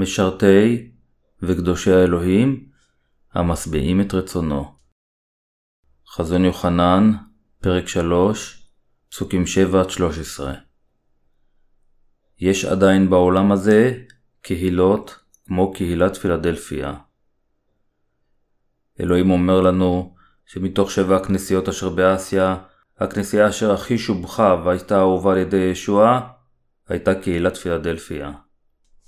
משרתי וקדושי האלוהים המשביעים את רצונו. חזון יוחנן, פרק 3, פסוקים 7-13 יש עדיין בעולם הזה קהילות כמו קהילת פילדלפיה. אלוהים אומר לנו שמתוך שבע הכנסיות אשר באסיה, הכנסייה אשר הכי שובחה והייתה אהובה על ידי ישוע, הייתה קהילת פילדלפיה.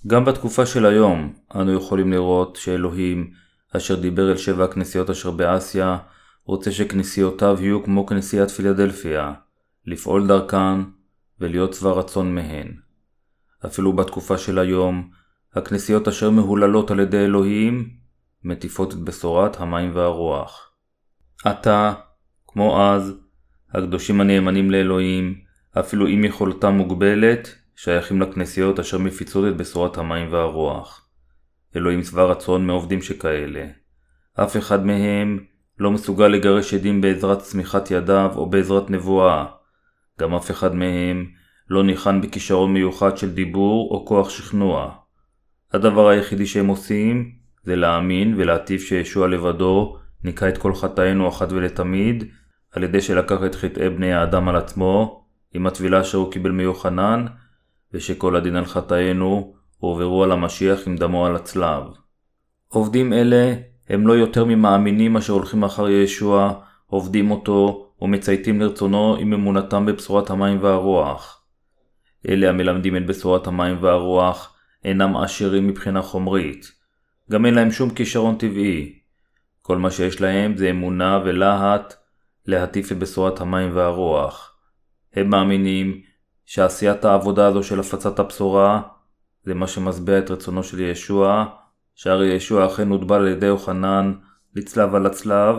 גם בתקופה של היום, אנו יכולים לראות שאלוהים, אשר דיבר אל שבע הכנסיות אשר באסיה, רוצה שכנסיותיו יהיו כמו כנסיית פילדלפיה, לפעול דרכן ולהיות צבא רצון מהן. אפילו בתקופה של היום, הכנסיות אשר מהוללות על ידי אלוהים, מטיפות את בשורת המים והרוח. עתה, כמו אז, הקדושים הנאמנים לאלוהים, אפילו אם יכולתם מוגבלת, שייכים לכנסיות אשר מפיצות את בשורת המים והרוח. אלוהים שבע רצון מעובדים שכאלה. אף אחד מהם לא מסוגל לגרש עדים בעזרת צמיחת ידיו או בעזרת נבואה. גם אף אחד מהם לא ניחן בכישרון מיוחד של דיבור או כוח שכנוע. הדבר היחידי שהם עושים זה להאמין ולהטיף שישוע לבדו ניקה את כל חטאינו אחת ולתמיד על ידי שלקח את חטאי בני האדם על עצמו עם הטבילה אשר הוא קיבל מיוחנן ושכל הדין על חטאינו הועברו על המשיח עם דמו על הצלב. עובדים אלה הם לא יותר ממאמינים אשר הולכים אחר ישוע, עובדים אותו ומצייתים לרצונו עם אמונתם בבשורת המים והרוח. אלה המלמדים את בשורת המים והרוח אינם עשירים מבחינה חומרית. גם אין להם שום כישרון טבעי. כל מה שיש להם זה אמונה ולהט להטיף את בשורת המים והרוח. הם מאמינים שעשיית העבודה הזו של הפצת הבשורה זה מה שמשביע את רצונו של ישוע, שהרי ישוע אכן הוטבל על ידי יוחנן לצלב על הצלב,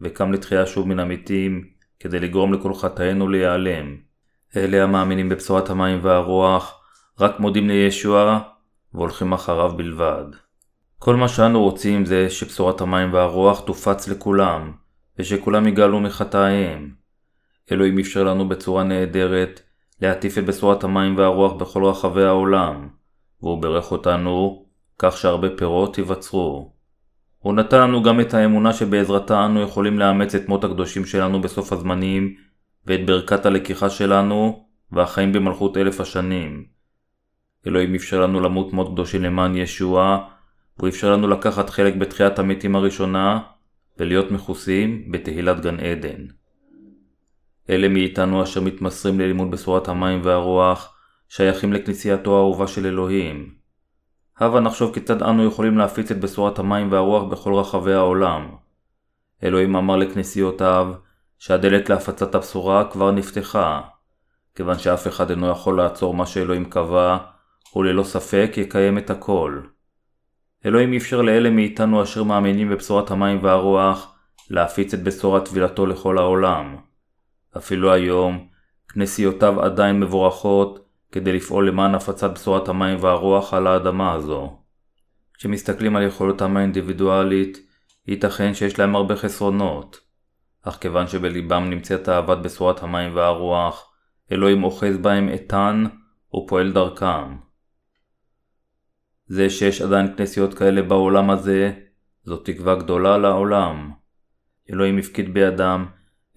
וקם לתחייה שוב מן המתים, כדי לגרום לכל חטאינו להיעלם. אלה המאמינים בבשורת המים והרוח, רק מודים לישוע והולכים אחריו בלבד. כל מה שאנו רוצים זה שבשורת המים והרוח תופץ לכולם, ושכולם יגאלו מחטאיהם. אלוהים אפשר לנו בצורה נהדרת להטיף את בשורת המים והרוח בכל רחבי העולם, והוא ברך אותנו כך שהרבה פירות ייווצרו. הוא נתן לנו גם את האמונה שבעזרתה אנו יכולים לאמץ את מות הקדושים שלנו בסוף הזמנים, ואת ברכת הלקיחה שלנו, והחיים במלכות אלף השנים. אלוהים אפשר לנו למות מות קדושים למען ישוע, והוא אפשר לנו לקחת חלק בתחיית המתים הראשונה, ולהיות מכוסים בתהילת גן עדן. אלה מאיתנו אשר מתמסרים ללימוד בשורת המים והרוח, שייכים לכנסייתו האהובה של אלוהים. הבה נחשוב כיצד אנו יכולים להפיץ את בשורת המים והרוח בכל רחבי העולם. אלוהים אמר לכנסיותיו שהדלת להפצת הבשורה כבר נפתחה, כיוון שאף אחד אינו יכול לעצור מה שאלוהים קבע, הוא ללא ספק יקיים את הכל. אלוהים אפשר לאלה מאיתנו אשר מאמינים בבשורת המים והרוח, להפיץ את בשורת טבילתו לכל העולם. אפילו היום, כנסיותיו עדיין מבורכות כדי לפעול למען הפצת בשורת המים והרוח על האדמה הזו. כשמסתכלים על יכולותם האינדיבידואלית, ייתכן שיש להם הרבה חסרונות, אך כיוון שבליבם נמצאת אהבת בשורת המים והרוח, אלוהים אוחז בהם איתן ופועל דרכם. זה שיש עדיין כנסיות כאלה בעולם הזה, זו תקווה גדולה לעולם. אלוהים הפקיד בידם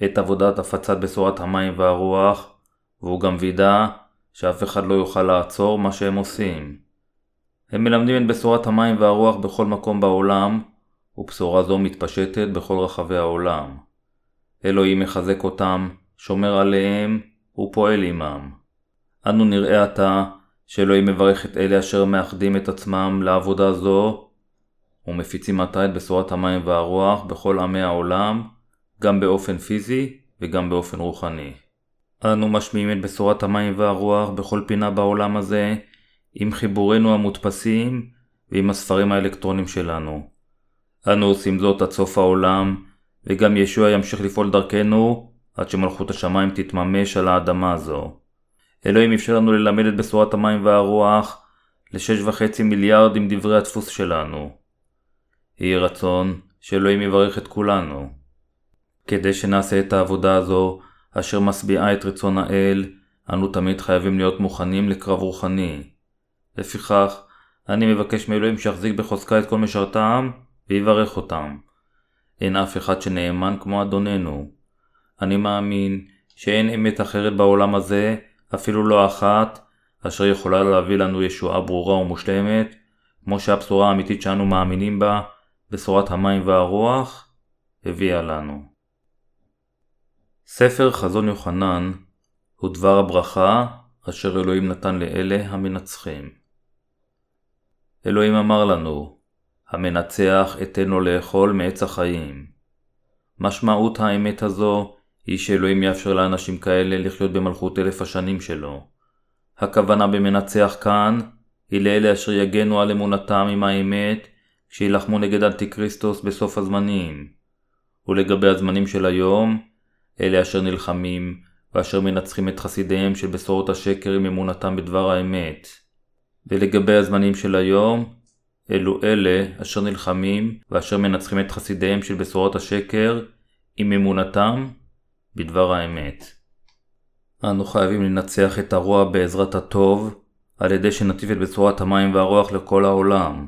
את עבודת הפצת בשורת המים והרוח, והוא גם וידא שאף אחד לא יוכל לעצור מה שהם עושים. הם מלמדים את בשורת המים והרוח בכל מקום בעולם, ובשורה זו מתפשטת בכל רחבי העולם. אלוהים מחזק אותם, שומר עליהם, ופועל עמם. אנו נראה עתה שאלוהים מברך את אלה אשר מאחדים את עצמם לעבודה זו, ומפיצים עתה את בשורת המים והרוח בכל עמי העולם, גם באופן פיזי וגם באופן רוחני. אנו משמיעים את בשורת המים והרוח בכל פינה בעולם הזה, עם חיבורינו המודפסים ועם הספרים האלקטרונים שלנו. אנו עושים זאת עד סוף העולם, וגם ישוע ימשיך לפעול דרכנו עד שמלכות השמיים תתממש על האדמה הזו. אלוהים אפשר לנו ללמד את בשורת המים והרוח לשש וחצי מיליארד עם דברי הדפוס שלנו. יהי רצון שאלוהים יברך את כולנו. כדי שנעשה את העבודה הזו, אשר משביעה את רצון האל, אנו תמיד חייבים להיות מוכנים לקרב רוחני. לפיכך, אני מבקש מאלוהים שיחזיק בחוזקה את כל משרתם, ויברך אותם. אין אף אחד שנאמן כמו אדוננו. אני מאמין שאין אמת אחרת בעולם הזה, אפילו לא אחת, אשר יכולה להביא לנו ישועה ברורה ומושלמת, כמו שהבשורה האמיתית שאנו מאמינים בה, בשורת המים והרוח, הביאה לנו. ספר חזון יוחנן הוא דבר הברכה אשר אלוהים נתן לאלה המנצחים. אלוהים אמר לנו, המנצח אתנו לאכול מעץ החיים. משמעות האמת הזו היא שאלוהים יאפשר לאנשים כאלה לחיות במלכות אלף השנים שלו. הכוונה במנצח כאן היא לאלה אשר יגנו על אמונתם עם האמת שיילחמו נגד אנטיקריסטוס בסוף הזמנים. ולגבי הזמנים של היום, אלה אשר נלחמים ואשר מנצחים את חסידיהם של בשורות השקר עם אמונתם בדבר האמת. ולגבי הזמנים של היום, אלו אלה אשר נלחמים ואשר מנצחים את חסידיהם של בשורות השקר עם אמונתם בדבר האמת. אנו חייבים לנצח את הרוע בעזרת הטוב, על ידי שנטיף את בצורת המים והרוח לכל העולם.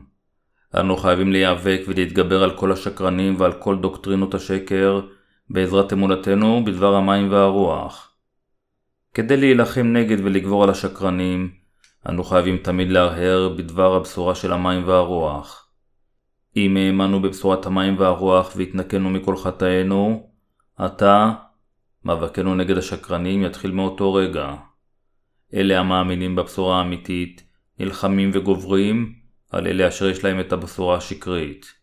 אנו חייבים להיאבק ולהתגבר על כל השקרנים ועל כל דוקטרינות השקר, בעזרת אמונתנו בדבר המים והרוח. כדי להילחם נגד ולגבור על השקרנים, אנו חייבים תמיד להרהר בדבר הבשורה של המים והרוח. אם האמנו בבשורת המים והרוח והתנקנו מכל חטאינו, עתה, מאבקנו נגד השקרנים יתחיל מאותו רגע. אלה המאמינים בבשורה האמיתית, נלחמים וגוברים על אלה אשר יש להם את הבשורה השקרית.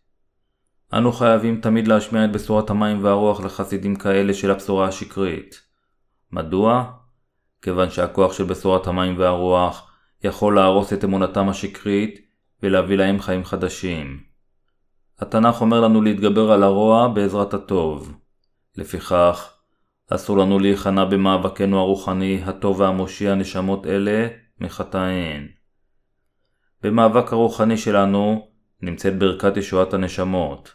אנו חייבים תמיד להשמיע את בשורת המים והרוח לחסידים כאלה של הבשורה השקרית. מדוע? כיוון שהכוח של בשורת המים והרוח יכול להרוס את אמונתם השקרית ולהביא להם חיים חדשים. התנ"ך אומר לנו להתגבר על הרוע בעזרת הטוב. לפיכך, אסור לנו להיכנע במאבקנו הרוחני הטוב והמושיע נשמות אלה מחטאיהן. במאבק הרוחני שלנו נמצאת ברכת ישועת הנשמות.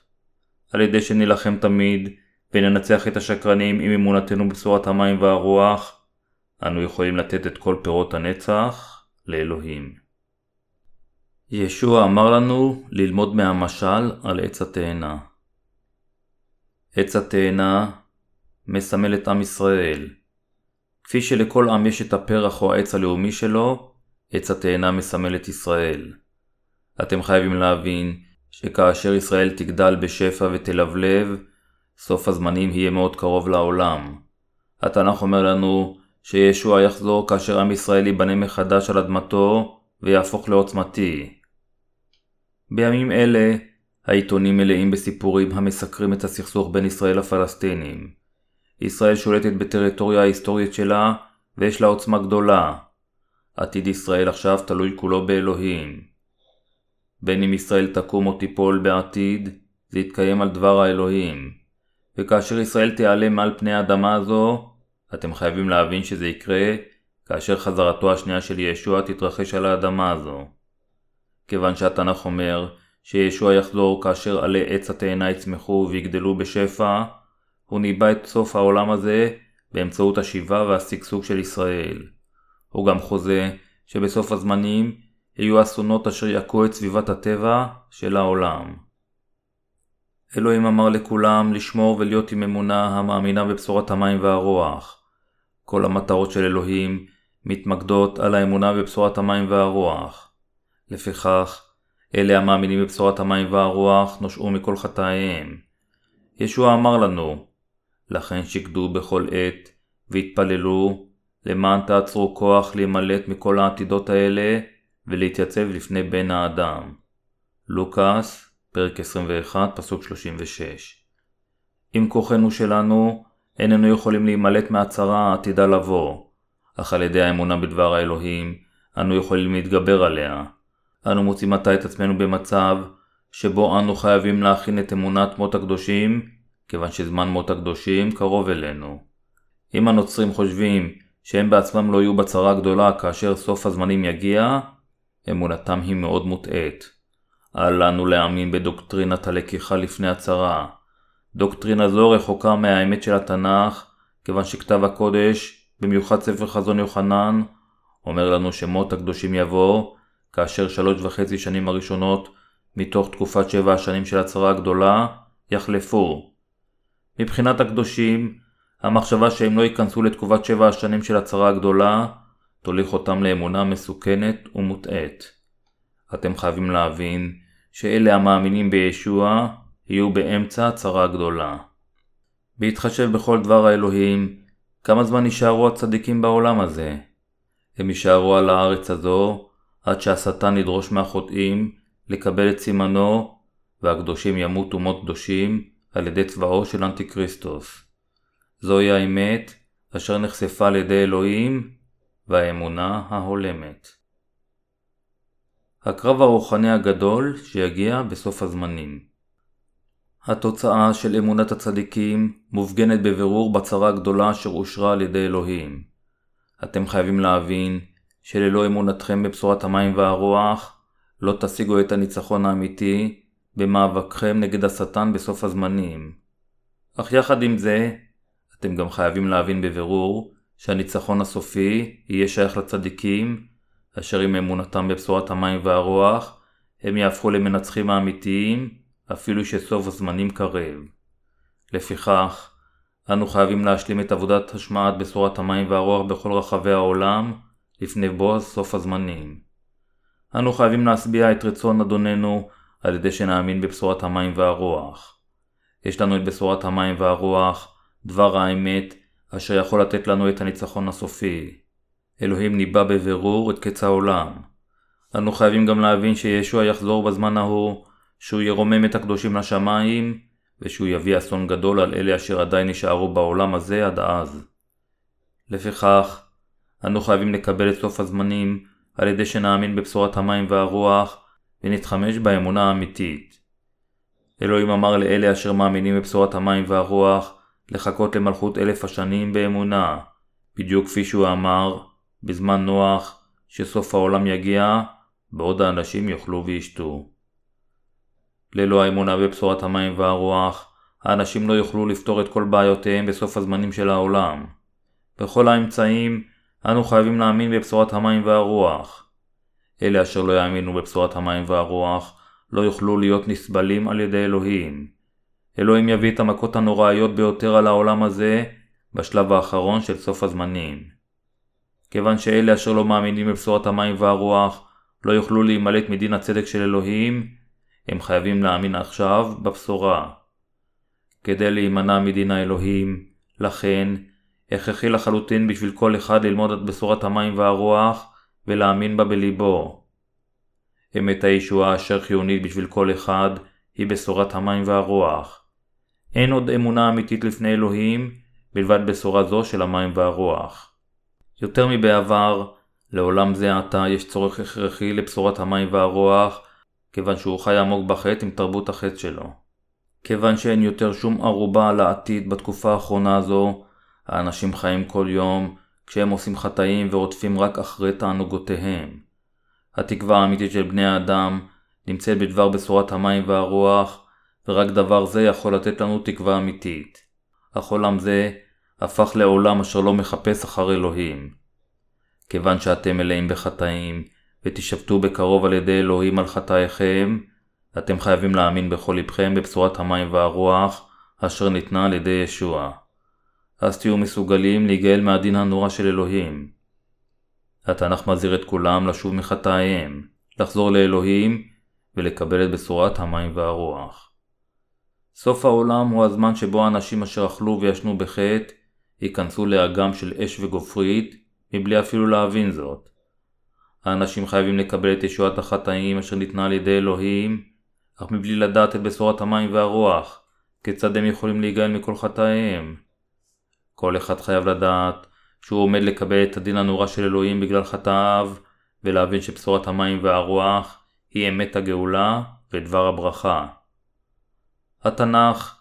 על ידי שנילחם תמיד וננצח את השקרנים עם אמונתנו בבשורת המים והרוח, אנו יכולים לתת את כל פירות הנצח לאלוהים. ישוע אמר לנו ללמוד מהמשל על עץ התאנה. עץ התאנה מסמל את עם ישראל. כפי שלכל עם יש את הפרח או העץ הלאומי שלו, עץ התאנה מסמל את ישראל. אתם חייבים להבין שכאשר ישראל תגדל בשפע ותלבלב, סוף הזמנים יהיה מאוד קרוב לעולם. התנ"ך אומר לנו שישוע יחזור כאשר עם ישראל ייבנה מחדש על אדמתו ויהפוך לעוצמתי. בימים אלה, העיתונים מלאים בסיפורים המסקרים את הסכסוך בין ישראל לפלסטינים. ישראל שולטת בטריטוריה ההיסטורית שלה, ויש לה עוצמה גדולה. עתיד ישראל עכשיו תלוי כולו באלוהים. בין אם ישראל תקום או תיפול בעתיד, זה יתקיים על דבר האלוהים. וכאשר ישראל תיעלם מעל פני האדמה הזו, אתם חייבים להבין שזה יקרה כאשר חזרתו השנייה של ישוע תתרחש על האדמה הזו. כיוון שהתנ"ך אומר שישוע יחזור כאשר עלי עץ התאנה יצמחו ויגדלו בשפע, הוא ניבא את סוף העולם הזה באמצעות השיבה והשגשוג של ישראל. הוא גם חוזה שבסוף הזמנים יהיו אסונות אשר יכו את סביבת הטבע של העולם. אלוהים אמר לכולם לשמור ולהיות עם אמונה המאמינה בבשורת המים והרוח. כל המטרות של אלוהים מתמקדות על האמונה בבשורת המים והרוח. לפיכך, אלה המאמינים בבשורת המים והרוח נושעו מכל חטאיהם. ישוע אמר לנו, לכן שקדו בכל עת, והתפללו, למען תעצרו כוח להימלט מכל העתידות האלה, ולהתייצב לפני בן האדם. לוקאס, פרק 21, פסוק 36. אם כוחנו שלנו, איננו יכולים להימלט מהצרה העתידה לבוא, אך על ידי האמונה בדבר האלוהים, אנו יכולים להתגבר עליה. אנו מוצאים עתה את עצמנו במצב שבו אנו חייבים להכין את אמונת מות הקדושים כיוון שזמן מות הקדושים קרוב אלינו. אם הנוצרים חושבים שהם בעצמם לא יהיו בצרה גדולה כאשר סוף הזמנים יגיע, אמונתם היא מאוד מוטעית. אל לנו להאמין בדוקטרינת הלקיחה לפני הצרה. דוקטרינה זו רחוקה מהאמת של התנ"ך, כיוון שכתב הקודש, במיוחד ספר חזון יוחנן, אומר לנו שמות הקדושים יבוא, כאשר שלוש וחצי שנים הראשונות מתוך תקופת שבע השנים של הצרה הגדולה יחלפו. מבחינת הקדושים, המחשבה שהם לא ייכנסו לתקופת שבע השנים של הצרה הגדולה תוליך אותם לאמונה מסוכנת ומוטעית. אתם חייבים להבין שאלה המאמינים בישוע יהיו באמצע הצרה הגדולה. בהתחשב בכל דבר האלוהים, כמה זמן יישארו הצדיקים בעולם הזה? הם יישארו על הארץ הזו עד שהשטן ידרוש מהחוטאים לקבל את סימנו והקדושים ימותו מות קדושים על ידי צבאו של אנטיקריסטוס. זוהי האמת אשר נחשפה על ידי אלוהים והאמונה ההולמת. הקרב הרוחני הגדול שיגיע בסוף הזמנים התוצאה של אמונת הצדיקים מופגנת בבירור בצרה הגדולה אשר אושרה על ידי אלוהים. אתם חייבים להבין שללא אמונתכם בבשורת המים והרוח, לא תשיגו את הניצחון האמיתי במאבקכם נגד השטן בסוף הזמנים. אך יחד עם זה, אתם גם חייבים להבין בבירור שהניצחון הסופי יהיה שייך לצדיקים, אשר עם אמונתם בבשורת המים והרוח, הם יהפכו למנצחים האמיתיים, אפילו שסוף הזמנים קרב. לפיכך, אנו חייבים להשלים את עבודת השמעת בשורת המים והרוח בכל רחבי העולם, לפני בוא סוף הזמנים. אנו חייבים להשביע את רצון אדוננו על ידי שנאמין בבשורת המים והרוח. יש לנו את בשורת המים והרוח, דבר האמת, אשר יכול לתת לנו את הניצחון הסופי. אלוהים ניבא בבירור את קץ העולם. אנו חייבים גם להבין שישוע יחזור בזמן ההוא, שהוא ירומם את הקדושים לשמיים, ושהוא יביא אסון גדול על אלה אשר עדיין נשארו בעולם הזה עד אז. לפיכך, אנו חייבים לקבל את סוף הזמנים על ידי שנאמין בבשורת המים והרוח ונתחמש באמונה האמיתית. אלוהים אמר לאלה אשר מאמינים בבשורת המים והרוח לחכות למלכות אלף השנים באמונה, בדיוק כפי שהוא אמר בזמן נוח שסוף העולם יגיע בעוד האנשים יאכלו וישתו. ללא האמונה בבשורת המים והרוח, האנשים לא יוכלו לפתור את כל בעיותיהם בסוף הזמנים של העולם. בכל האמצעים, אנו חייבים להאמין בבשורת המים והרוח. אלה אשר לא יאמינו בבשורת המים והרוח, לא יוכלו להיות נסבלים על ידי אלוהים. אלוהים יביא את המכות הנוראיות ביותר על העולם הזה, בשלב האחרון של סוף הזמנים. כיוון שאלה אשר לא מאמינים בבשורת המים והרוח, לא יוכלו להימלט מדין הצדק של אלוהים, הם חייבים להאמין עכשיו בבשורה. כדי להימנע מדין האלוהים, לכן, הכרחי לחלוטין בשביל כל אחד ללמוד את בשורת המים והרוח ולהאמין בה בליבו. אמת הישועה אשר חיונית בשביל כל אחד היא בשורת המים והרוח. אין עוד אמונה אמיתית לפני אלוהים בלבד בשורה זו של המים והרוח. יותר מבעבר, לעולם זה עתה יש צורך הכרחי לבשורת המים והרוח, כיוון שהוא חי עמוק בחטא עם תרבות החטא שלו. כיוון שאין יותר שום ערובה על העתיד בתקופה האחרונה הזו, האנשים חיים כל יום כשהם עושים חטאים ורודפים רק אחרי תענוגותיהם. התקווה האמיתית של בני האדם נמצאת בדבר בשורת המים והרוח, ורק דבר זה יכול לתת לנו תקווה אמיתית. אך עולם זה הפך לעולם אשר לא מחפש אחר אלוהים. כיוון שאתם מלאים בחטאים, ותשבתו בקרוב על ידי אלוהים על חטאיכם, אתם חייבים להאמין בכל לבכם בבשורת המים והרוח, אשר ניתנה על ידי ישוע. אז תהיו מסוגלים להיגאל מהדין הנורא של אלוהים. התנ"ך מזהיר את כולם לשוב מחטאיהם, לחזור לאלוהים ולקבל את בשורת המים והרוח. סוף העולם הוא הזמן שבו האנשים אשר אכלו וישנו בחטא ייכנסו לאגם של אש וגופרית מבלי אפילו להבין זאת. האנשים חייבים לקבל את ישועת החטאים אשר ניתנה על ידי אלוהים, אך מבלי לדעת את בשורת המים והרוח, כיצד הם יכולים להיגאל מכל חטאיהם. כל אחד חייב לדעת שהוא עומד לקבל את הדין הנורא של אלוהים בגלל חטאיו, ולהבין שבשורת המים והרוח היא אמת הגאולה ודבר הברכה. התנ"ך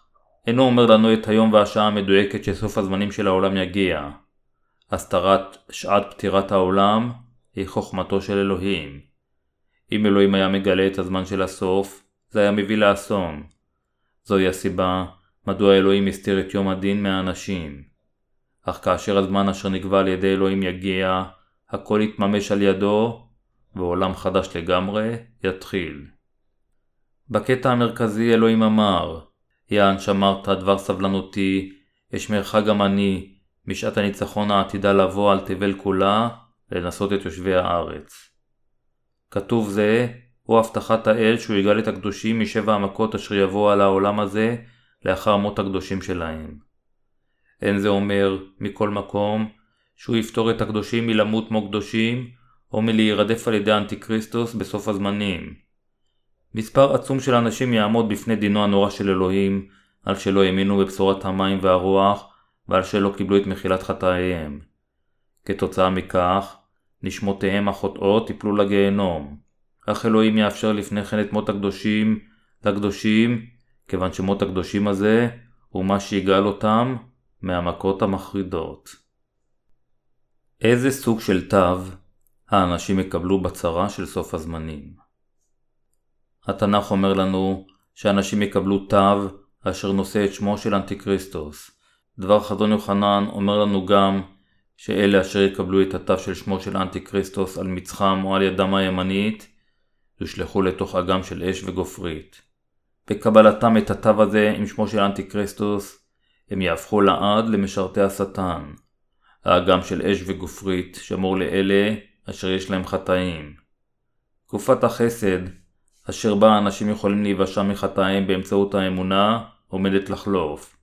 אינו אומר לנו את היום והשעה המדויקת שסוף הזמנים של העולם יגיע. הסתרת שעת פטירת העולם היא חוכמתו של אלוהים. אם אלוהים היה מגלה את הזמן של הסוף, זה היה מביא לאסון. זוהי הסיבה מדוע אלוהים הסתיר את יום הדין מהאנשים. אך כאשר הזמן אשר נקבע על ידי אלוהים יגיע, הכל יתממש על ידו, ועולם חדש לגמרי יתחיל. בקטע המרכזי אלוהים אמר, יען שמרת דבר סבלנותי, אשמרך גם אני, משעת הניצחון העתידה לבוא על תבל כולה, לנסות את יושבי הארץ. כתוב זה, הוא הבטחת האל שהוא יגאל את הקדושים משבע המכות אשר יבואו על העולם הזה לאחר מות הקדושים שלהם. אין זה אומר, מכל מקום, שהוא יפתור את הקדושים מלמות כמו קדושים, או מלהירדף על ידי אנטיקריסטוס בסוף הזמנים. מספר עצום של אנשים יעמוד בפני דינו הנורא של אלוהים, על שלא האמינו בבשורת המים והרוח, ועל שלא קיבלו את מחילת חטאיהם. כתוצאה מכך, נשמותיהם החוטאות יפלו לגיהנום. אך אלוהים יאפשר לפני כן את מות הקדושים לקדושים, כיוון שמות הקדושים הזה הוא מה שיגאל אותם מהמכות המחרידות. איזה סוג של תו האנשים יקבלו בצרה של סוף הזמנים? התנ"ך אומר לנו שאנשים יקבלו תו אשר נושא את שמו של אנטיקריסטוס. דבר חזון יוחנן אומר לנו גם שאלה אשר יקבלו את התו של שמו של אנטיקריסטוס על מצחם או על ידם הימנית, יושלכו לתוך אגם של אש וגופרית. בקבלתם את התו הזה עם שמו של אנטיקריסטוס, הם יהפכו לעד למשרתי השטן. האגם של אש וגופרית שמור לאלה אשר יש להם חטאים. תקופת החסד, אשר בה אנשים יכולים להיוושע מחטאים באמצעות האמונה, עומדת לחלוף.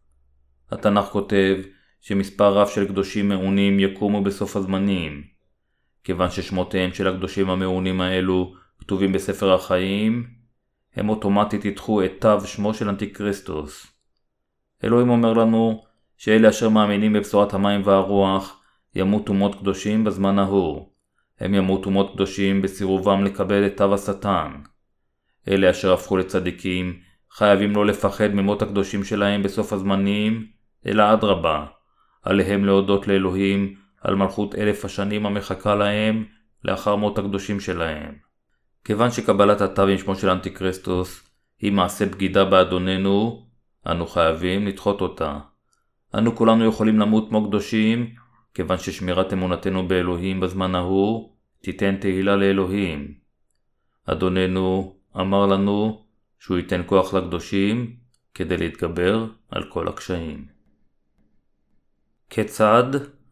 התנ"ך כותב שמספר רב של קדושים מעונים יקומו בסוף הזמנים. כיוון ששמותיהם של הקדושים המעונים האלו כתובים בספר החיים, הם אוטומטית ידחו את תו שמו של אנטיקריסטוס. אלוהים אומר לנו שאלה אשר מאמינים בבשורת המים והרוח ימותו מות קדושים בזמן ההוא. הם ימותו מות קדושים בסירובם לקבל את תו השטן. אלה אשר הפכו לצדיקים חייבים לא לפחד ממות הקדושים שלהם בסוף הזמנים, אלא אדרבה, עליהם להודות לאלוהים על מלכות אלף השנים המחכה להם לאחר מות הקדושים שלהם. כיוון שקבלת התו עם שמו של אנטיקריסטוס היא מעשה בגידה באדוננו, אנו חייבים לדחות אותה. אנו כולנו יכולים למות כמו קדושים, כיוון ששמירת אמונתנו באלוהים בזמן ההוא תיתן תהילה לאלוהים. אדוננו אמר לנו שהוא ייתן כוח לקדושים כדי להתגבר על כל הקשיים. כיצד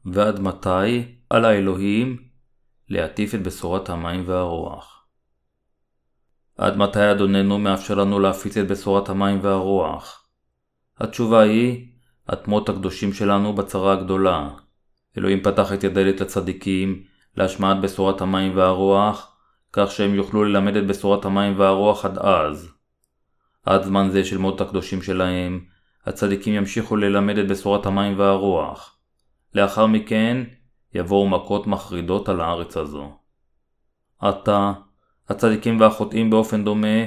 ועד מתי על האלוהים להטיף את בשורת המים והרוח? עד מתי אדוננו מאפשר לנו להפיץ את בשורת המים והרוח? התשובה היא, התמות הקדושים שלנו בצרה הגדולה. אלוהים פתח את ידלת לצדיקים להשמעת בשורת המים והרוח, כך שהם יוכלו ללמד את בשורת המים והרוח עד אז. עד זמן זה של מות הקדושים שלהם, הצדיקים ימשיכו ללמד את בשורת המים והרוח. לאחר מכן יבואו מכות מחרידות על הארץ הזו. עתה, הצדיקים והחוטאים באופן דומה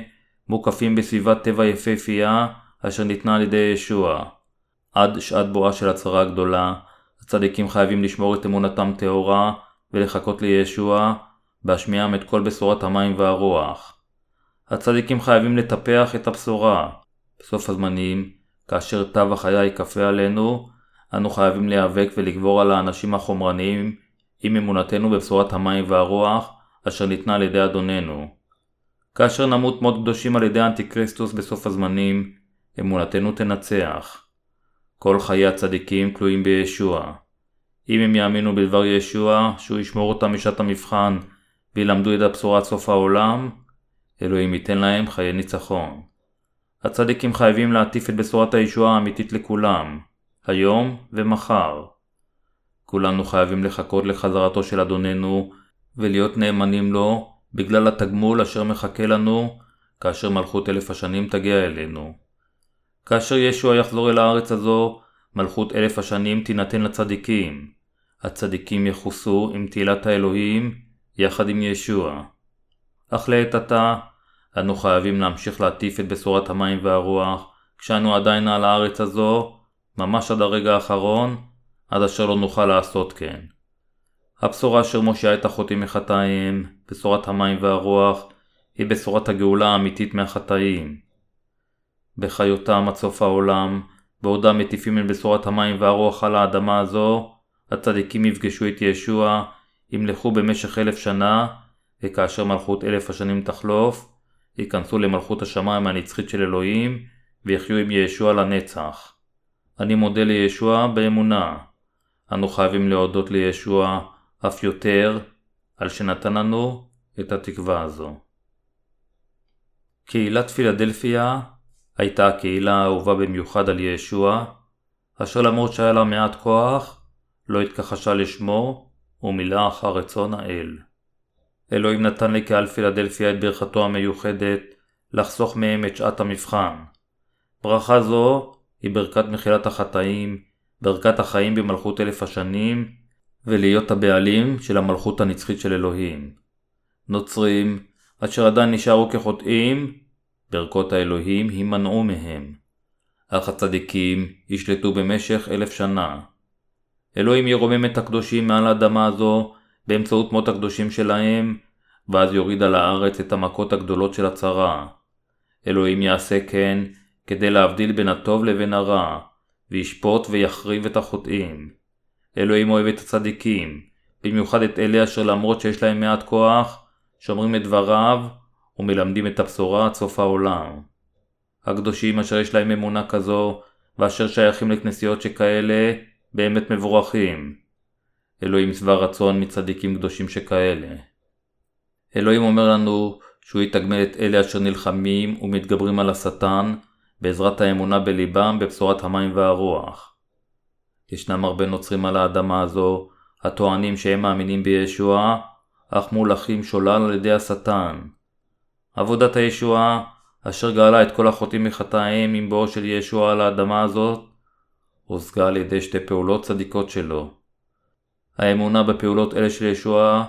מוקפים בסביבת טבע יפהפייה אשר ניתנה על ידי ישוע. עד שעת בואה של הצהרה הגדולה, הצדיקים חייבים לשמור את אמונתם טהורה ולחכות לישוע, בהשמיעם את כל בשורת המים והרוח. הצדיקים חייבים לטפח את הבשורה. בסוף הזמנים, כאשר תו החיה ייכפה עלינו, אנו חייבים להיאבק ולגבור על האנשים החומרניים עם אמונתנו בבשורת המים והרוח אשר ניתנה על ידי אדוננו. כאשר נמות מות קדושים על ידי אנטיקריסטוס בסוף הזמנים, אמונתנו תנצח. כל חיי הצדיקים תלויים בישוע. אם הם יאמינו בדבר ישוע, שהוא ישמור אותם משעת המבחן וילמדו את הבשורה עד סוף העולם, אלוהים ייתן להם חיי ניצחון. הצדיקים חייבים להטיף את בשורת הישועה האמיתית לכולם, היום ומחר. כולנו חייבים לחכות לחזרתו של אדוננו ולהיות נאמנים לו בגלל התגמול אשר מחכה לנו כאשר מלכות אלף השנים תגיע אלינו. כאשר ישוע יחזור אל הארץ הזו, מלכות אלף השנים תינתן לצדיקים. הצדיקים יחוסו עם תהילת האלוהים יחד עם ישוע. אך לעת עתה, אנו חייבים להמשיך להטיף את בשורת המים והרוח, כשאנו עדיין על הארץ הזו, ממש עד הרגע האחרון, עד אשר לא נוכל לעשות כן. הבשורה אשר מושיעה את החוטאים מחטאים, בשורת המים והרוח, היא בשורת הגאולה האמיתית מהחטאים. בחיותם עד סוף העולם, בעודם מטיפים את בשורת המים והרוח על האדמה הזו, הצדיקים יפגשו את ישוע, ימלכו במשך אלף שנה, וכאשר מלכות אלף השנים תחלוף, ייכנסו למלכות השמיים הנצחית של אלוהים, ויחיו עם ישוע לנצח. אני מודה לישוע באמונה. אנו חייבים להודות לישוע אף יותר על שנתן לנו את התקווה הזו. קהילת פילדלפיה הייתה הקהילה האהובה במיוחד על ישוע, אשר למרות שהיה לה מעט כוח, לא התכחשה לשמו ומילאה אחר רצון האל. אלוהים נתן לקהל פילדלפיה את ברכתו המיוחדת לחסוך מהם את שעת המבחן. ברכה זו היא ברכת מחילת החטאים, ברכת החיים במלכות אלף השנים, ולהיות הבעלים של המלכות הנצחית של אלוהים. נוצרים, אשר עדיין נשארו כחוטאים, ברכות האלוהים הימנעו מהם. אך הצדיקים ישלטו במשך אלף שנה. אלוהים ירומם את הקדושים מעל האדמה הזו באמצעות מות הקדושים שלהם, ואז יוריד על הארץ את המכות הגדולות של הצרה. אלוהים יעשה כן כדי להבדיל בין הטוב לבין הרע, וישפוט ויחריב את החוטאים. אלוהים אוהב את הצדיקים, במיוחד את אלה אשר למרות שיש להם מעט כוח, שומרים את דבריו ומלמדים את הבשורה עד סוף העולם. הקדושים אשר יש להם אמונה כזו, ואשר שייכים לכנסיות שכאלה, באמת מבורכים. אלוהים שבע רצון מצדיקים קדושים שכאלה. אלוהים אומר לנו שהוא יתגמל את אלה אשר נלחמים ומתגברים על השטן בעזרת האמונה בליבם בבשורת המים והרוח. ישנם הרבה נוצרים על האדמה הזו הטוענים שהם מאמינים בישוע, אך מולכים שולל על ידי השטן. עבודת הישועה, אשר גאלה את כל החוטאים מחטאיהם עם בואו של ישוע על האדמה הזאת, הושגה על ידי שתי פעולות צדיקות שלו. האמונה בפעולות אלה של ישוע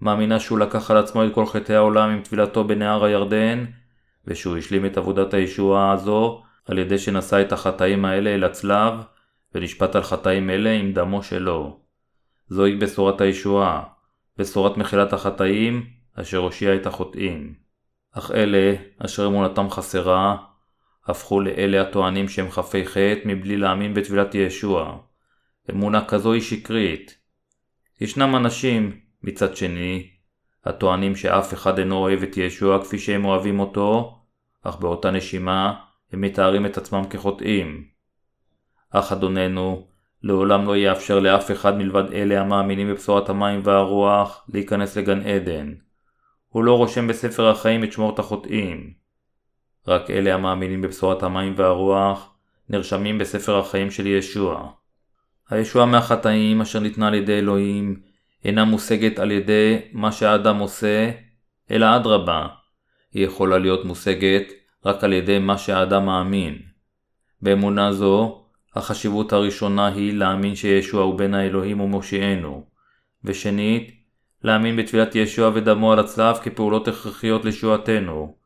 מאמינה שהוא לקח על עצמו את כל חטאי העולם עם טבילתו בנהר הירדן, ושהוא השלים את עבודת הישועה הזו על ידי שנשא את החטאים האלה אל הצלב, ונשפט על חטאים אלה עם דמו שלו. זוהי בשורת הישועה, בשורת מחילת החטאים, אשר הושיע את החוטאים. אך אלה, אשר אמונתם חסרה, הפכו לאלה הטוענים שהם חפי חטא מבלי להאמין בטבילת ישוע. אמונה כזו היא שקרית. ישנם אנשים, מצד שני, הטוענים שאף אחד אינו אוהב את ישוע כפי שהם אוהבים אותו, אך באותה נשימה הם מתארים את עצמם כחוטאים. אך אדוננו לעולם לא יאפשר לאף אחד מלבד אלה המאמינים בבשורת המים והרוח להיכנס לגן עדן. הוא לא רושם בספר החיים את שמות החוטאים. רק אלה המאמינים בבשורת המים והרוח נרשמים בספר החיים של ישוע. הישועה מהחטאים אשר ניתנה על ידי אלוהים אינה מושגת על ידי מה שהאדם עושה, אלא אדרבה, היא יכולה להיות מושגת רק על ידי מה שהאדם מאמין. באמונה זו, החשיבות הראשונה היא להאמין שישוע הוא בן האלוהים ומושיענו, ושנית, להאמין בתפילת ישוע ודמו על הצלב כפעולות הכרחיות לישועתנו.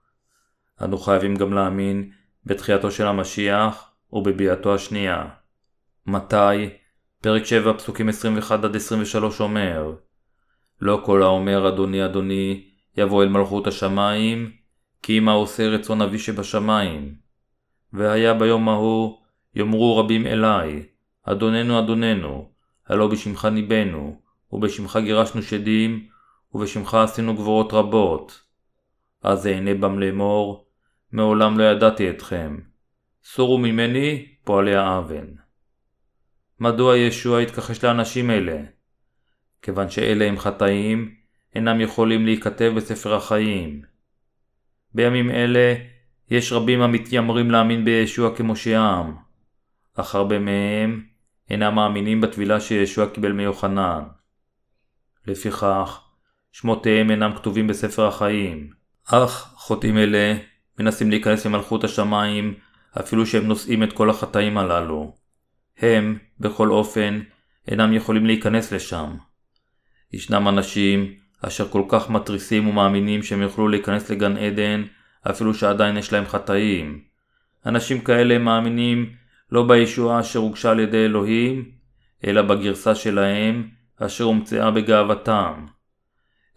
אנו חייבים גם להאמין בתחייתו של המשיח ובביאתו השנייה. מתי? פרק 7 פסוקים 21-23 אומר לא כל האומר אדוני אדוני יבוא אל מלכות השמיים כי אם העושה רצון אבי שבשמיים. והיה ביום ההוא יאמרו רבים אלי אדוננו אדוננו הלא בשמך ניבאנו ובשמך גירשנו שדים ובשמך עשינו גבורות רבות. אז אענה בם לאמור מעולם לא ידעתי אתכם. סורו ממני פועלי האוון. מדוע ישוע התכחש לאנשים אלה? כיוון שאלה הם חטאים, אינם יכולים להיכתב בספר החיים. בימים אלה יש רבים המתיימרים להאמין בישוע כמושיעם, אך הרבה מהם אינם מאמינים בטבילה שישוע קיבל מיוחנן. לפיכך, שמותיהם אינם כתובים בספר החיים, אך חוטאים אלה מנסים להיכנס למלכות השמיים אפילו שהם נושאים את כל החטאים הללו. הם, בכל אופן, אינם יכולים להיכנס לשם. ישנם אנשים אשר כל כך מתריסים ומאמינים שהם יוכלו להיכנס לגן עדן אפילו שעדיין יש להם חטאים. אנשים כאלה מאמינים לא בישועה אשר הוגשה על ידי אלוהים, אלא בגרסה שלהם אשר הומצאה בגאוותם.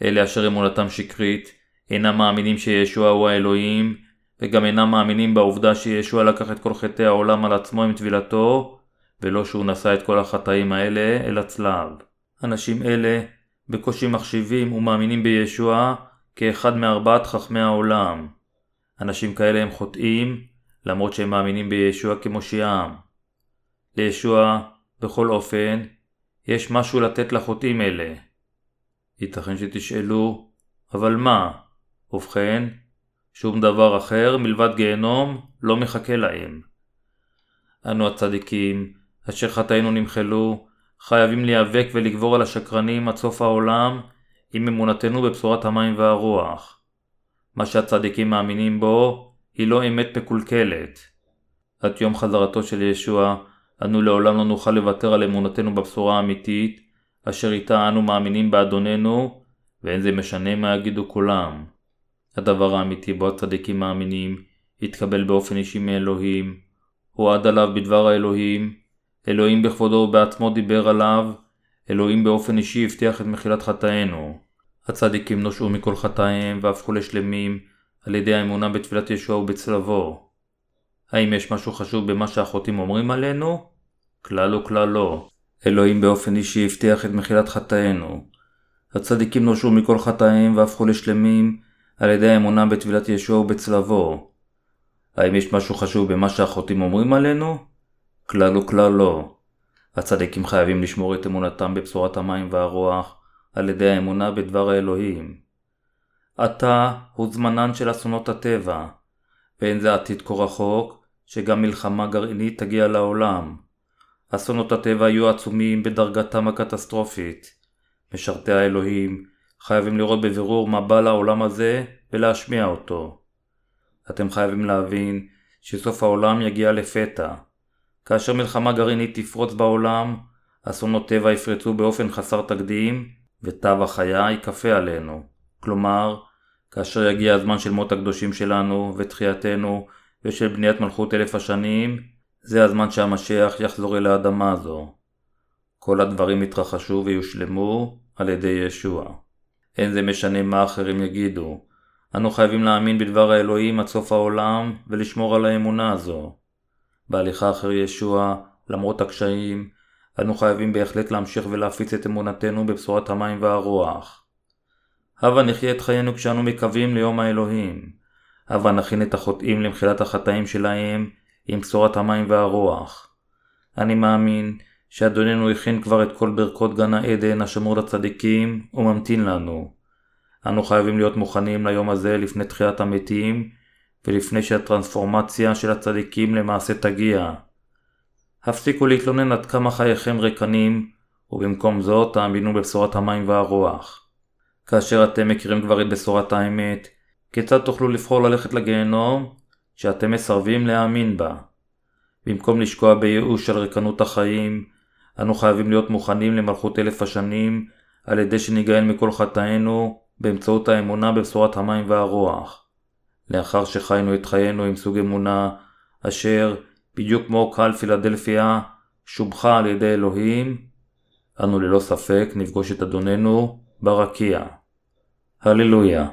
אלה אשר אמונתם שקרית אינם מאמינים שישוע הוא האלוהים, וגם אינם מאמינים בעובדה שישוע לקח את כל חטאי העולם על עצמו עם טבילתו, ולא שהוא נשא את כל החטאים האלה אל הצלב. אנשים אלה בקושי מחשיבים ומאמינים בישוע כאחד מארבעת חכמי העולם. אנשים כאלה הם חוטאים, למרות שהם מאמינים בישוע כמושיעם. לישוע, בכל אופן, יש משהו לתת לחוטאים אלה. ייתכן שתשאלו, אבל מה? ובכן, שום דבר אחר מלבד גיהנום לא מחכה להם. אנו הצדיקים, אשר חטאינו נמחלו, חייבים להיאבק ולגבור על השקרנים עד סוף העולם עם אמונתנו בבשורת המים והרוח. מה שהצדיקים מאמינים בו היא לא אמת מקולקלת. עד יום חזרתו של ישוע, אנו לעולם לא נוכל לוותר על אמונתנו בבשורה האמיתית, אשר איתה אנו מאמינים באדוננו, ואין זה משנה מה יגידו כולם. הדבר האמיתי בו הצדיקים מאמינים, התקבל באופן אישי מאלוהים, הועד עליו בדבר האלוהים, אלוהים בכבודו ובעצמו דיבר עליו, אלוהים באופן אישי הבטיח את מחילת חטאינו. הצדיקים נושעו מכל חטאיהם והפכו לשלמים על ידי האמונה בתפילת ישוע ובצלבו. האם יש משהו חשוב במה שהחוטאים אומרים עלינו? כלל וכלל לא. אלוהים באופן אישי הבטיח את מחילת חטאינו. הצדיקים נושעו מכל חטאיהם והפכו לשלמים על ידי האמונה בתפילת ישוע ובצלבו. האם יש משהו חשוב במה שהחוטאים אומרים עלינו? כלל וכלל לא. הצדיקים חייבים לשמור את אמונתם בבשורת המים והרוח על ידי האמונה בדבר האלוהים. עתה הוא זמנן של אסונות הטבע, ואין זה עתיד כה רחוק שגם מלחמה גרעינית תגיע לעולם. אסונות הטבע יהיו עצומים בדרגתם הקטסטרופית. משרתי האלוהים חייבים לראות בבירור מה בא לעולם הזה ולהשמיע אותו. אתם חייבים להבין שסוף העולם יגיע לפתע. כאשר מלחמה גרעינית תפרוץ בעולם, אסונות טבע יפרצו באופן חסר תקדים, ותו החיה ייכפה עלינו. כלומר, כאשר יגיע הזמן של מות הקדושים שלנו, ותחייתנו, ושל בניית מלכות אלף השנים, זה הזמן שהמשיח יחזור אל האדמה הזו. כל הדברים יתרחשו ויושלמו על ידי ישוע. אין זה משנה מה אחרים יגידו. אנו חייבים להאמין בדבר האלוהים עד סוף העולם, ולשמור על האמונה הזו. בהליכה אחר ישוע, למרות הקשיים, אנו חייבים בהחלט להמשיך ולהפיץ את אמונתנו בבשורת המים והרוח. הבה נחיה את חיינו כשאנו מקווים ליום האלוהים. הבה נכין את החוטאים למחילת החטאים שלהם עם בשורת המים והרוח. אני מאמין שאדוננו הכין כבר את כל ברכות גן העדן השמור לצדיקים וממתין לנו. אנו חייבים להיות מוכנים ליום הזה לפני תחיית המתים ולפני שהטרנספורמציה של הצדיקים למעשה תגיע. הפסיקו להתלונן עד כמה חייכם ריקנים ובמקום זאת תאמינו בבשורת המים והרוח. כאשר אתם מכירים כבר את בשורת האמת, כיצד תוכלו לבחור ללכת לגיהנום שאתם מסרבים להאמין בה? במקום לשקוע בייאוש של ריקנות החיים, אנו חייבים להיות מוכנים למלכות אלף השנים על ידי שניגאל מכל חטאינו באמצעות האמונה בבשורת המים והרוח. לאחר שחיינו את חיינו עם סוג אמונה אשר, בדיוק כמו קהל פילדלפיה, שובחה על ידי אלוהים, אנו ללא ספק נפגוש את אדוננו ברקיע. הללויה.